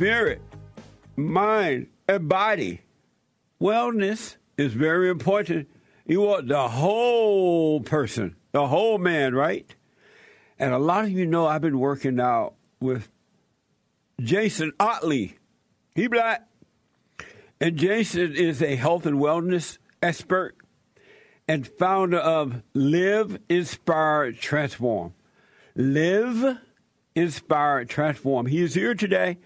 spirit, mind, and body. Wellness is very important. You want the whole person, the whole man, right? And a lot of you know I've been working out with Jason Ottley. He black. And Jason is a health and wellness expert and founder of Live Inspire Transform. Live Inspire Transform. He is here today.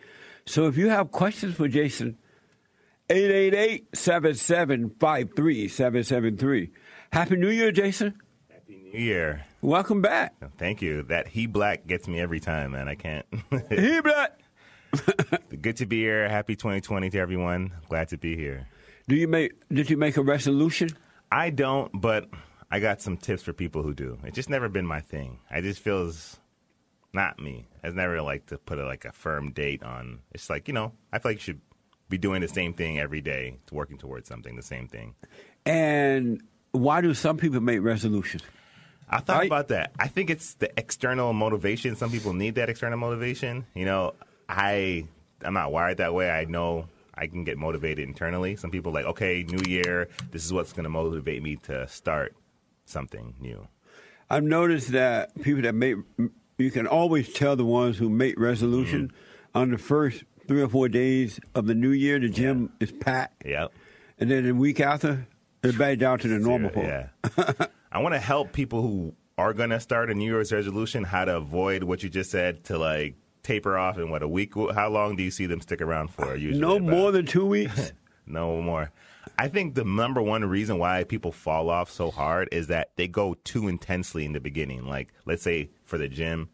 So if you have questions for Jason, 888-7753-773. Happy New Year, Jason. Happy New Year. Welcome back. Oh, thank you. That he black gets me every time, man. I can't. he black. Good to be here. Happy 2020 to everyone. Glad to be here. Do you make? Did you make a resolution? I don't, but I got some tips for people who do. It's just never been my thing. I just feels not me. I've never like to put a, like a firm date on. It's like you know, I feel like you should be doing the same thing every day, working towards something, the same thing. And why do some people make resolutions? I thought I, about that. I think it's the external motivation. Some people need that external motivation. You know, I I'm not wired that way. I know I can get motivated internally. Some people like, okay, new year, this is what's going to motivate me to start something new. I've noticed that people that make you can always tell the ones who make resolution mm-hmm. on the first three or four days of the new year, the gym yeah. is packed. Yep. And then the week after, back down to the normal Yeah. I want to help people who are going to start a New Year's resolution how to avoid what you just said to like taper off in what a week. How long do you see them stick around for? Usually, no about? more than two weeks. no more. I think the number one reason why people fall off so hard is that they go too intensely in the beginning. Like, let's say for the gym,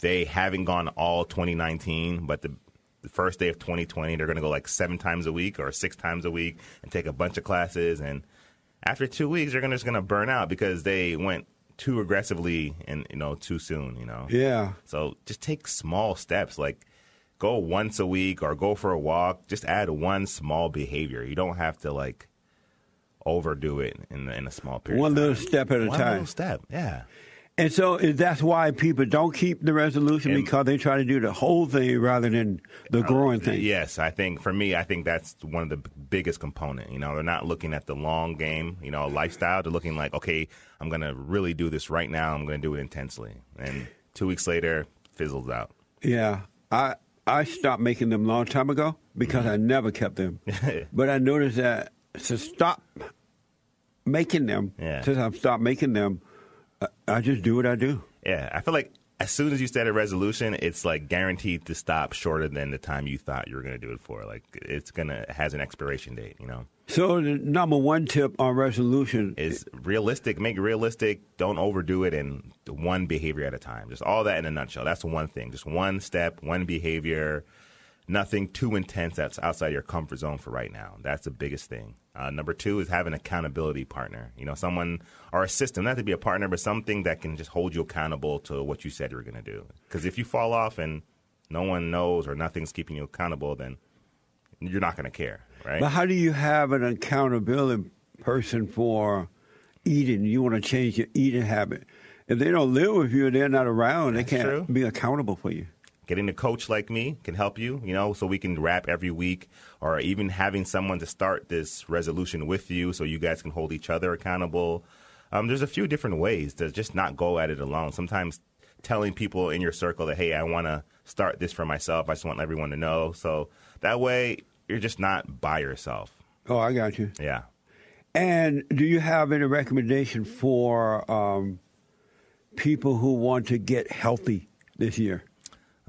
they haven't gone all 2019, but the, the first day of 2020, they're going to go like seven times a week or six times a week and take a bunch of classes. And after two weeks, they're gonna, just going to burn out because they went too aggressively and you know too soon. You know. Yeah. So just take small steps, like go once a week or go for a walk. Just add one small behavior. You don't have to like overdo it in in a small period. One little step at a one time. One little step. Yeah. And so that's why people don't keep the resolution and, because they try to do the whole thing rather than the uh, growing thing. Yes, I think for me, I think that's one of the biggest component. You know, they're not looking at the long game, you know, lifestyle. They're looking like, okay, I'm going to really do this right now. I'm going to do it intensely. And two weeks later, fizzles out. Yeah, I I stopped making them a long time ago because mm-hmm. I never kept them. but I noticed that to stop making them, yeah. since I've stopped making them I just do what I do. Yeah, I feel like as soon as you set a resolution, it's like guaranteed to stop shorter than the time you thought you were going to do it for. Like it's gonna it has an expiration date, you know. So the number one tip on resolution is realistic. Make it realistic. Don't overdo it, and one behavior at a time. Just all that in a nutshell. That's the one thing. Just one step, one behavior. Nothing too intense that's outside your comfort zone for right now. That's the biggest thing. Uh, number two is have an accountability partner. You know, someone or a system, not to be a partner, but something that can just hold you accountable to what you said you were going to do. Because if you fall off and no one knows or nothing's keeping you accountable, then you're not going to care, right? But how do you have an accountability person for eating? You want to change your eating habit. If they don't live with you, and they're not around. That's they can't true. be accountable for you getting a coach like me can help you, you know, so we can rap every week or even having someone to start this resolution with you so you guys can hold each other accountable. Um, there's a few different ways to just not go at it alone. Sometimes telling people in your circle that, hey, I want to start this for myself. I just want everyone to know. So that way you're just not by yourself. Oh, I got you. Yeah. And do you have any recommendation for um, people who want to get healthy this year?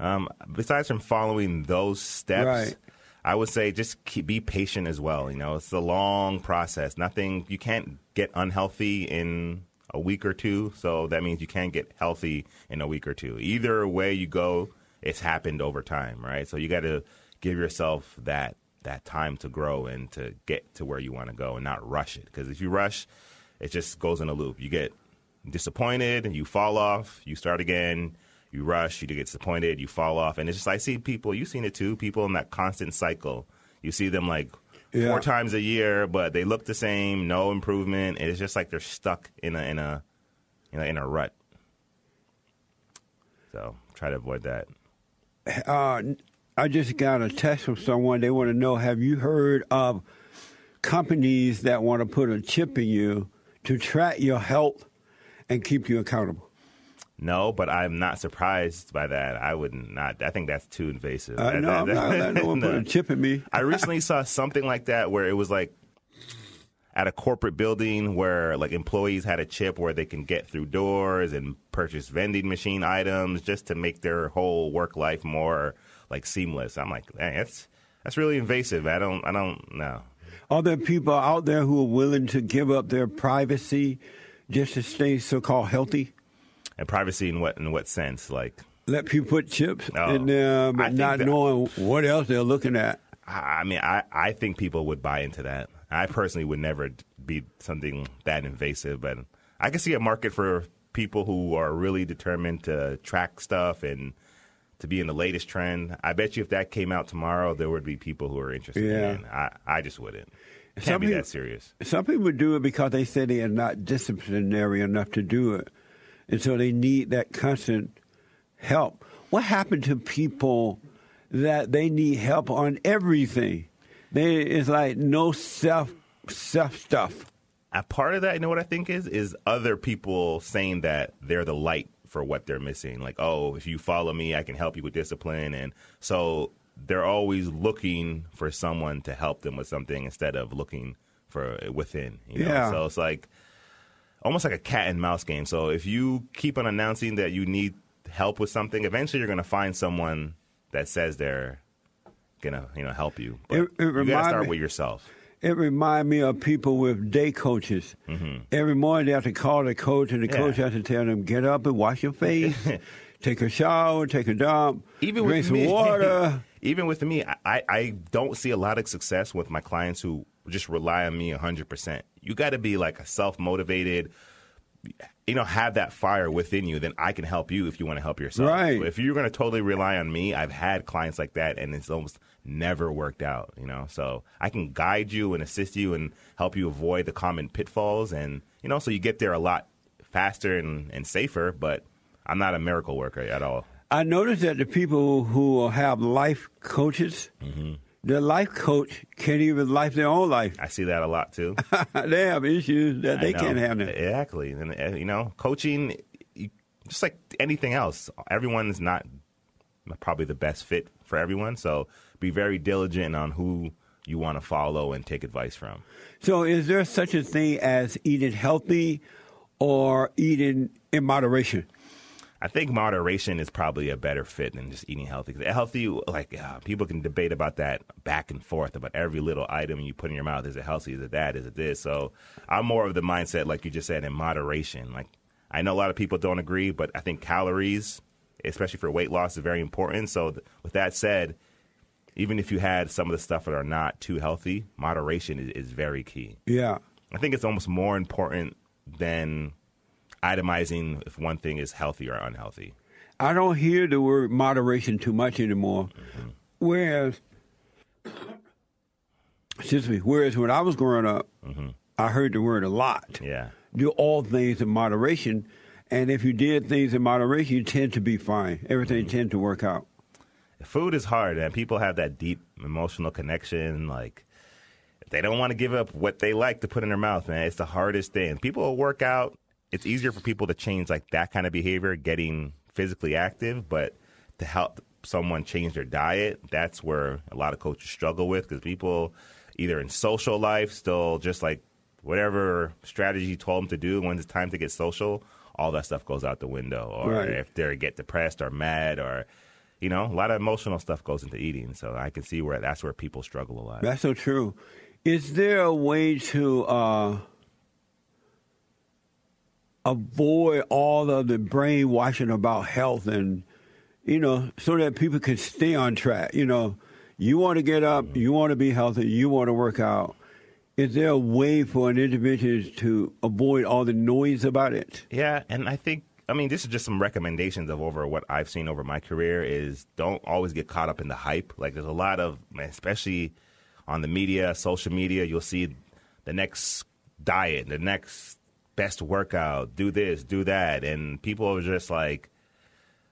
Um, besides from following those steps, right. I would say just keep, be patient as well. You know, it's a long process. Nothing you can't get unhealthy in a week or two, so that means you can't get healthy in a week or two. Either way you go, it's happened over time, right? So you got to give yourself that that time to grow and to get to where you want to go and not rush it. Because if you rush, it just goes in a loop. You get disappointed, you fall off, you start again you rush, you get disappointed, you fall off, and it's just I see people. You've seen it too. People in that constant cycle. You see them like yeah. four times a year, but they look the same, no improvement. It's just like they're stuck in a in a you know in a rut. So try to avoid that. Uh, I just got a text from someone. They want to know: Have you heard of companies that want to put a chip in you to track your health and keep you accountable? No, but I'm not surprised by that. I would not. I think that's too invasive. I know. I'm not letting no one put a chip in me. I recently saw something like that where it was like at a corporate building where like employees had a chip where they can get through doors and purchase vending machine items just to make their whole work life more like seamless. I'm like, that's that's really invasive. I don't I don't know. Are there people out there who are willing to give up their privacy just to stay so-called healthy? And privacy in what in what sense? Like let people put chips oh, in there, but not that, knowing what else they're looking at. I mean, I, I think people would buy into that. I personally would never be something that invasive, but I can see a market for people who are really determined to track stuff and to be in the latest trend. I bet you if that came out tomorrow, there would be people who are interested yeah. in it. I, I just wouldn't. It can't some be people, that serious. Some people would do it because they say they are not disciplinary enough to do it. And so they need that constant help. What happened to people that they need help on everything? They, it's like no self self stuff. A part of that, you know what I think is, is other people saying that they're the light for what they're missing. Like, oh, if you follow me, I can help you with discipline. And so they're always looking for someone to help them with something instead of looking for within. You know? Yeah. So it's like almost like a cat and mouse game. So if you keep on announcing that you need help with something, eventually you're going to find someone that says they're gonna you know help you. But it, it you got to start me, with yourself. It reminds me of people with day coaches. Mm-hmm. Every morning they have to call the coach, and the yeah. coach has to tell them get up and wash your face, take a shower, take a dump, even drink some me, water. even with me, I, I don't see a lot of success with my clients who just rely on me 100%. You got to be like a self motivated, you know, have that fire within you, then I can help you if you want to help yourself. Right. If you're going to totally rely on me, I've had clients like that and it's almost never worked out, you know. So I can guide you and assist you and help you avoid the common pitfalls and, you know, so you get there a lot faster and, and safer, but I'm not a miracle worker at all. I noticed that the people who have life coaches, mm-hmm the life coach can't even life their own life. I see that a lot too. they have issues that they can't handle. Exactly, and uh, you know, coaching, just like anything else, everyone's not probably the best fit for everyone. So be very diligent on who you want to follow and take advice from. So, is there such a thing as eating healthy or eating in moderation? I think moderation is probably a better fit than just eating healthy. Healthy, like uh, people can debate about that back and forth about every little item you put in your mouth. Is it healthy? Is it that? Is it this? So I'm more of the mindset, like you just said, in moderation. Like I know a lot of people don't agree, but I think calories, especially for weight loss, is very important. So th- with that said, even if you had some of the stuff that are not too healthy, moderation is, is very key. Yeah, I think it's almost more important than itemizing if one thing is healthy or unhealthy. I don't hear the word moderation too much anymore. Mm-hmm. Whereas, excuse me, whereas when I was growing up, mm-hmm. I heard the word a lot. Yeah. Do all things in moderation. And if you did things in moderation, you tend to be fine. Everything mm-hmm. tend to work out. Food is hard, and people have that deep emotional connection. Like, they don't want to give up what they like to put in their mouth, man. It's the hardest thing. People will work out it's easier for people to change like that kind of behavior, getting physically active, but to help someone change their diet, that's where a lot of coaches struggle with because people either in social life still just like whatever strategy you told them to do when it's time to get social, all that stuff goes out the window. Or right. if they get depressed or mad or you know, a lot of emotional stuff goes into eating. So I can see where that's where people struggle a lot. That's so true. Is there a way to uh avoid all of the brainwashing about health and you know so that people can stay on track. You know you want to get up you want to be healthy you want to work out. Is there a way for an individual to avoid all the noise about it? Yeah and i think i mean this is just some recommendations of over what i've seen over my career is don't always get caught up in the hype. Like there's a lot of especially on the media social media you'll see the next diet the next best workout, do this, do that, and people are just like,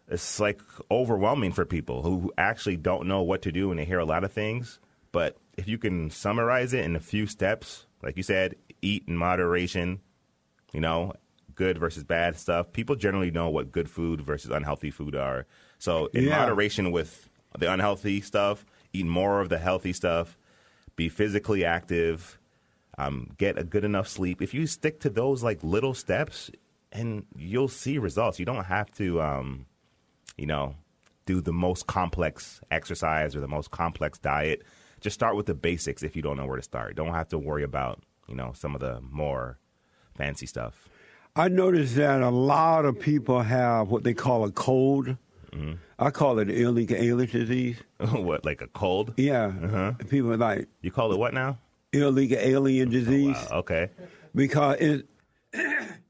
it's like overwhelming for people who actually don't know what to do and they hear a lot of things. But if you can summarize it in a few steps, like you said, eat in moderation, you know, good versus bad stuff. People generally know what good food versus unhealthy food are. So in Yeah. moderation with the unhealthy stuff, eat more of the healthy stuff, be physically active, um, get a good enough sleep. If you stick to those like little steps, and you'll see results. You don't have to, um, you know, do the most complex exercise or the most complex diet. Just start with the basics if you don't know where to start. Don't have to worry about, you know, some of the more fancy stuff. I noticed that a lot of people have what they call a cold. Mm-hmm. I call it illegal alien disease. what, like a cold? Yeah, Uh-huh. people are like You call it what now? Illegal alien oh, disease Wow, okay. because it,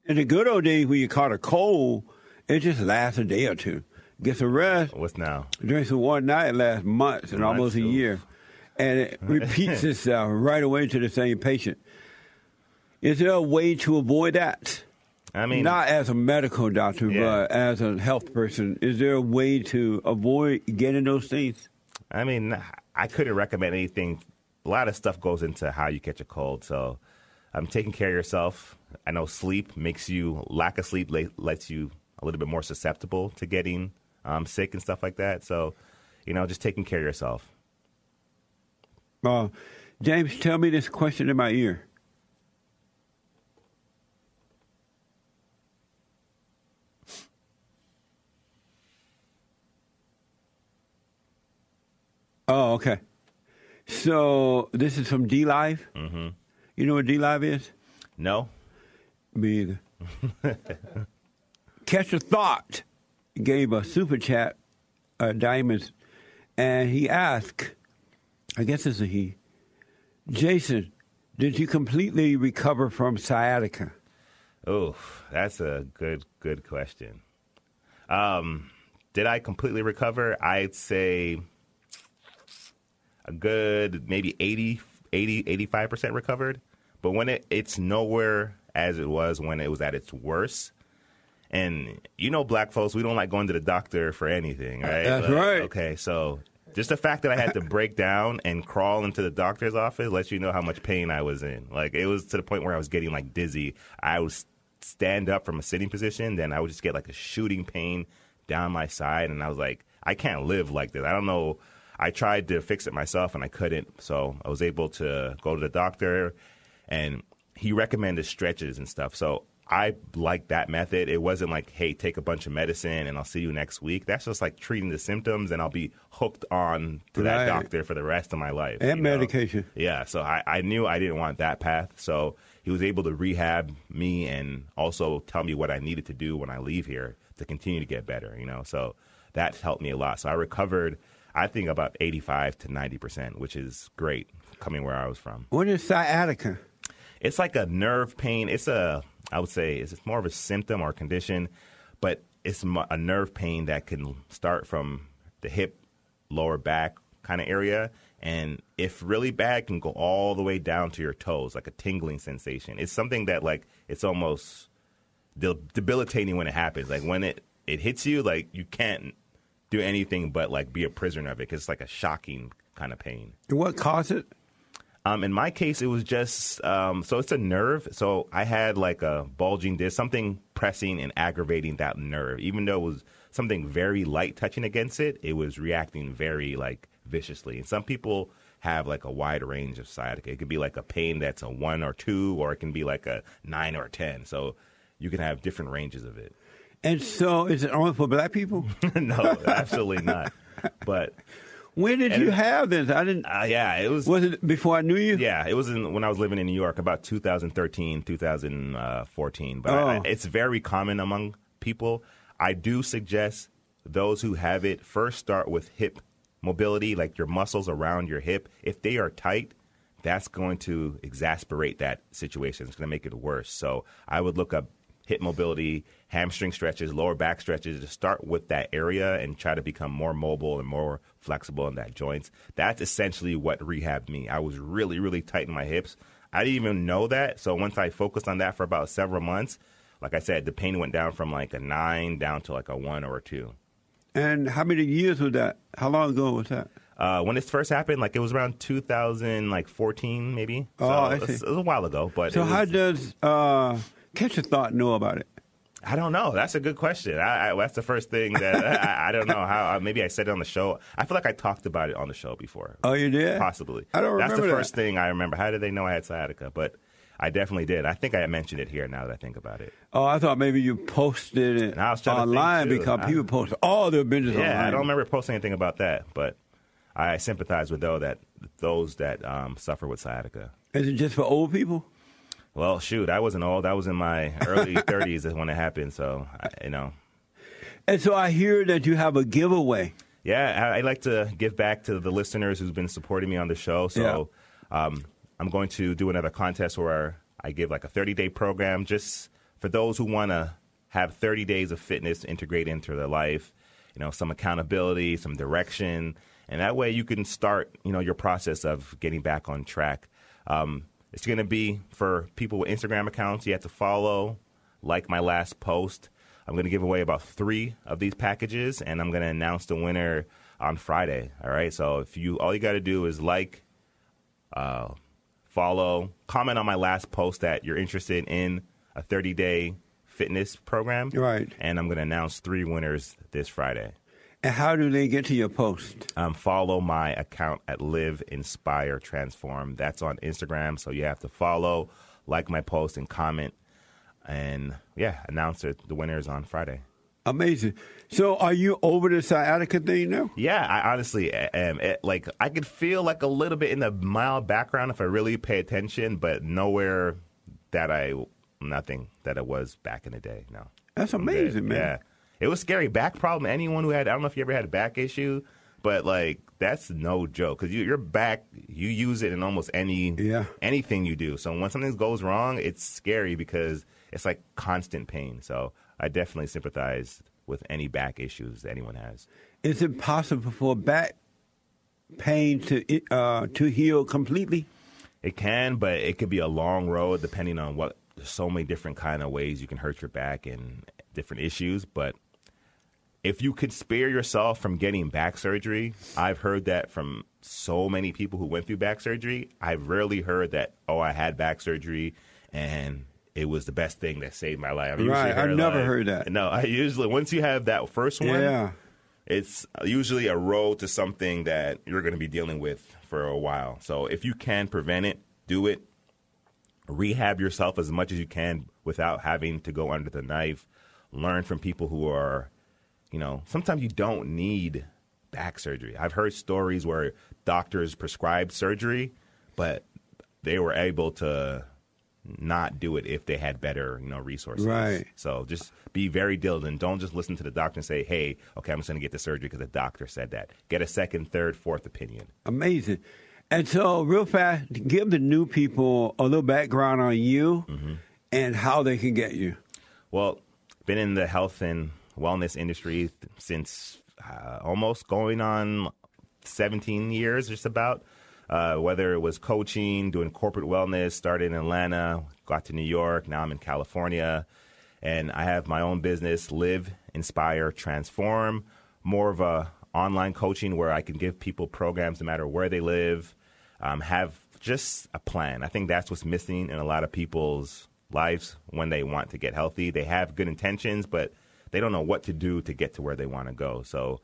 in the good old days when you caught a cold, it just lasts a day or two. Get some rest, What's now? drink some water. Now it lasts months and Months, almost a year, and it repeats itself right away to the same patient. Is there a way to avoid that? I mean, Not as a medical doctor, Yeah. but as a health person, is there a way to avoid getting those things? I mean, I couldn't recommend anything. A lot of stuff goes into how you catch a cold. So, I'm taking care of yourself. I know sleep makes you lack of sleep la- lets you a little bit more susceptible to getting um, sick and stuff like that. So, you know, just taking care of yourself. Uh, James, tell me this question in my ear. Oh, okay. So this is from DLive. Mm-hmm. You know what DLive is? No, Me either. Catch a Thought gave a super chat, uh, Diamonds, and he asked, I guess it's a he, Jason, did you completely recover from sciatica? Oh, that's a good, good question. Um, did I completely recover? I'd say a good maybe 80, 80 85% recovered. But when it, it's nowhere as it was when it was at its worst. And you know, black folks, we don't like going to the doctor for anything, right? That's Like, right. Okay, so just the fact that I had to break down and crawl into the doctor's office lets you know how much pain I was in. Like it was to the point where I was getting like dizzy. I would stand up from a sitting position, then I would just get like a shooting pain down my side, and I was like, I can't live like this. I don't know. I tried to fix it myself and I couldn't, so I was able to go to the doctor, and he recommended stretches and stuff. So I liked that method. It wasn't like, hey, take a bunch of medicine and I'll see you next week. That's just like treating the symptoms, and I'll be hooked on to that doctor for the rest of my life. And you know? medication. Yeah, so I, I knew I didn't want that path. So he was able to rehab me and also tell me what I needed to do when I leave here to continue to get better, you know. So that helped me a lot. So I recovered, I think, about 85 to 90%, which is great coming where I was from. What is sciatica? It's like a nerve pain. It's a, I would say, it's more of a symptom or condition, but it's a nerve pain that can start from the hip, lower back kind of area, and if really bad, can go all the way down to your toes, like a tingling sensation. It's something that like it's almost debilitating when it happens. Like when it it hits you, like you can't do anything but like be a prisoner of it because it's like a shocking kind of pain. And what caused it? Um, in my case, it was just um, so it's a nerve. So I had like a bulging disc, something pressing and aggravating that nerve. Even though it was something very light touching against it, it was reacting very like viciously. And some people have like a wide range of sciatica. It could be like a pain that's a one or two, or it can be like a nine or ten. So you can have different ranges of it. And so, is it only for black people? no, absolutely not. But When did you have this? I didn't. uh, yeah, it was. Was it before I knew you? Yeah, it was in, when I was living in New York, about 2013, 2014. But Oh. I, it's very common among people. I do suggest those who have it first start with hip mobility, like your muscles around your hip. If they are tight, that's going to exasperate that situation. It's going to make it worse. So I would look up hip mobility, hamstring stretches, lower back stretches to start with that area and try to become more mobile and more flexible in that joints. That's essentially what rehabbed me. I was really, really tight in my hips. I didn't even know that. So once I focused on that for about several months, like I said, the pain went down from like a nine down to like a one or a two. And how many years was that? How long ago was that? Uh, when this first happened, like it was around 2014, maybe. Oh, so I it, was, see. it was a while ago, but So it how does uh, Catch a Thought know about it? I don't know. That's a good question. I, I, that's the first thing that I, I don't know how. Maybe I said it on the show. I feel like I talked about it on the show before. Oh, you did? Possibly. I don't remember. That's the remember first thing I remember. How did they know I had sciatica? But I definitely did. I think I mentioned it here now that I think about it. Oh, I thought maybe you posted it And I was online because people post all their business Yeah, online. I don't remember posting anything about that, but I sympathize with those that those that um, suffer with sciatica. Is it just for old people? Well, shoot, I wasn't old. I was in my early 30s when it happened. So, I, you know, And so I hear that you have a giveaway. Yeah, I, I like to give back to the listeners who's been supporting me on the show. So um, I'm going to do another contest where I give like a 30 day program just for those who want to have 30 days of fitness integrate into their life. You know, some accountability, some direction, and that way you can start you know your process of getting back on track. Um, it's going to be for people with Instagram accounts. You have to follow, like my last post. I'm going to give away about three of these packages, and I'm going to announce the winner on Friday. All right. So if you all you got to do is like, uh, follow, comment on my last post that you're interested in a 30 day fitness program. Right. And I'm going to announce three winners this Friday. And how do they get to your post? Um, follow my account at Live Inspire Transform. That's on Instagram. So you have to follow, like my post, and comment. And yeah, announce it, the winners on Friday. Amazing. So are you over the sciatica thing now? Yeah, I honestly am. It, like I could feel like a little bit in the mild background if I really pay attention, but nowhere that I nothing that it was back in the day. No, That's amazing, man. Yeah, it was scary. Back problem. Anyone who had I don't know if you ever had a back issue, but like that's no joke because you, your back you use it in almost any Yeah. anything you do. So when something goes wrong, it's scary because it's like constant pain. So I definitely sympathize with any back issues anyone has. Is it possible for back pain to uh, to heal completely? It can, but it could be a long road depending on what. There's so many different kind of ways you can hurt your back and different issues. But if you could spare yourself from getting back surgery, I've heard that from so many people who went through back surgery. I've rarely heard that. Oh, I had back surgery and it was the best thing that saved my life. I've Right, I've never like- heard that. No, I usually once you have that first one, Yeah. it's usually a road to something that you're going to be dealing with for a while. So if you can prevent it, do it. Rehab yourself as much as you can without having to go under the knife. Learn from people who are, you know, sometimes you don't need back surgery. I've heard stories where doctors prescribed surgery, but they were able to not do it if they had better, you know, resources. Right. So just be very diligent. Don't just listen to the doctor and say, "Hey, okay, I'm just going to get the surgery because the doctor said that." Get a second, third, fourth opinion. Amazing. And so, real fast, give the new people a little background on you Mm-hmm. and how they can get you. Well, been in the health and wellness industry since uh, almost going on 17 years, just about. Uh, whether it was coaching, doing corporate wellness, started in Atlanta, got to New York, now I'm in California, and I have my own business, Live, Inspire, Transform. More of a online coaching where I can give people programs no matter where they live, um, have just a plan. I think that's what's missing in a lot of people's lives when they want to get healthy. They have good intentions, but they don't know what to do to get to where they want to go. So,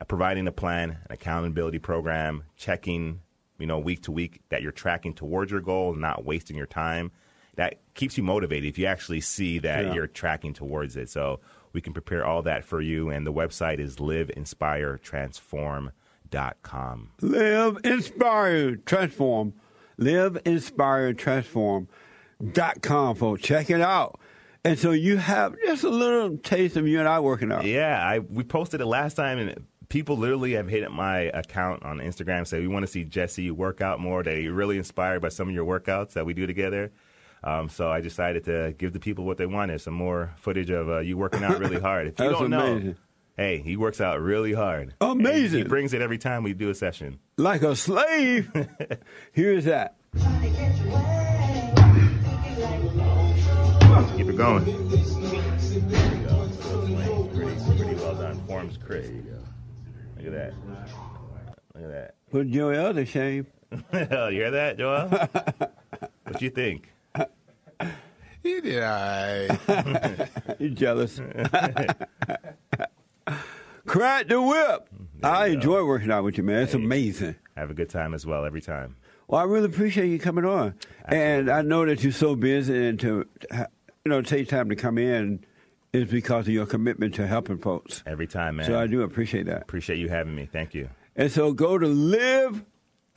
uh, providing a plan, an accountability program, checking, you know, week to week that you're tracking towards your goal, not wasting your time. That keeps you motivated if you actually see that Yeah. you're tracking towards it. So we can prepare all that for you. And the website is liveinspiretransform.com. Live, inspire, transform. Live, inspire, transform. Dot com, folks. Check it out. And so you have just a little taste of you and I working out. Yeah, I we posted it last time, and people literally have hit my account on Instagram say we want to see Jesse work out more. They're really inspired by some of your workouts that we do together. Um, so I decided to give the people what they wanted: some more footage of uh, you working out really hard. If you That's don't know, hey, he works out really hard. Amazing. he brings it every time we do a session. Like a slave. Here's that. Keep it going. There you go. Pretty, pretty well done. Form's great. There you go. Look at that. Look at that. Put Joel to shame. you hear that, Joel? what you think? He did all right. You jealous? Crack the whip. Mm-hmm. I enjoy working out with you, man. It's amazing. Have a good time as well every time. Well, I really appreciate you coming on, and I know that you're so busy, and to you know take time to come in is because of your commitment to helping folks. Every time, man. So I do appreciate that. Appreciate you having me. Thank you. And so go to live,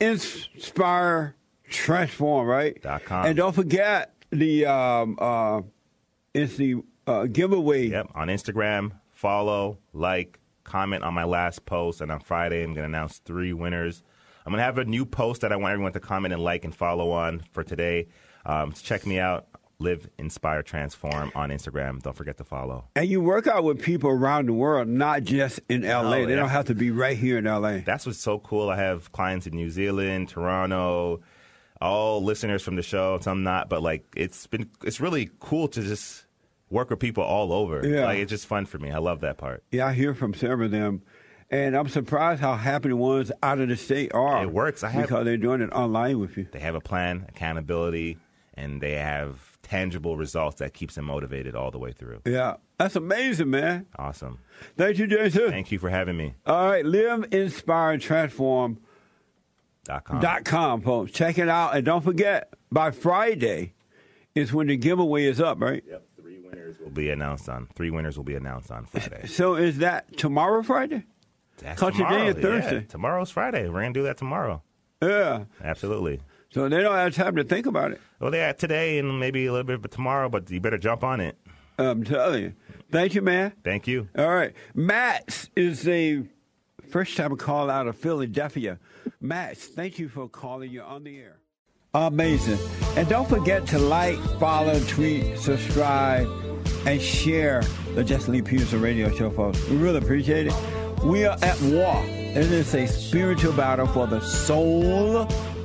inspire, transform, right? Dot com. And don't forget the um, uh, it's the uh, giveaway. Yep. On Instagram, follow, like, comment on my last post. And on Friday, I'm going to announce three winners. I'm going to have a new post that I want everyone to comment and like and follow on for today. Um, check me out. Live, Inspire, Transform on Instagram. Don't forget to follow. And you work out with people around the world, not just in LA. They don't have to be right here in LA. That's what's so cool. I have clients in New Zealand, Toronto, all listeners from the show. Some not, but like it's been it's really cool to just work with people all over. Yeah. Like it's just fun for me. I love that part. Yeah, I hear from several of them. And I'm surprised how happy the ones out of the state are. It works. I have- because they're doing it online with you. They have a plan, accountability, and they have tangible results that keeps them motivated all the way through. Yeah, that's amazing, man. Awesome. Thank you, Jason. Thank you for having me. All right, live, inspire, and transform. Dot com. dot com, folks. Check it out, and don't forget by Friday is when the giveaway is up, right? Yep. Three winners will be announced on. Three winners will be announced on Friday. So is that tomorrow, Friday? That's Cause today tomorrow. is Thursday. Yeah, tomorrow's Friday. We're gonna do that tomorrow. Yeah. Absolutely. So they don't have time to think about it. Well, they are today and maybe a little bit tomorrow, but you better jump on it. I'm telling you. Thank you, man. Thank you. All right. Max is a first time call out of Philadelphia. Max, thank you for calling. You're on the air. Amazing. And don't forget to like, follow, tweet, subscribe, and share the Jesse Lee Peterson radio show, folks. We really appreciate it. We are at war. It is a spiritual battle for the soul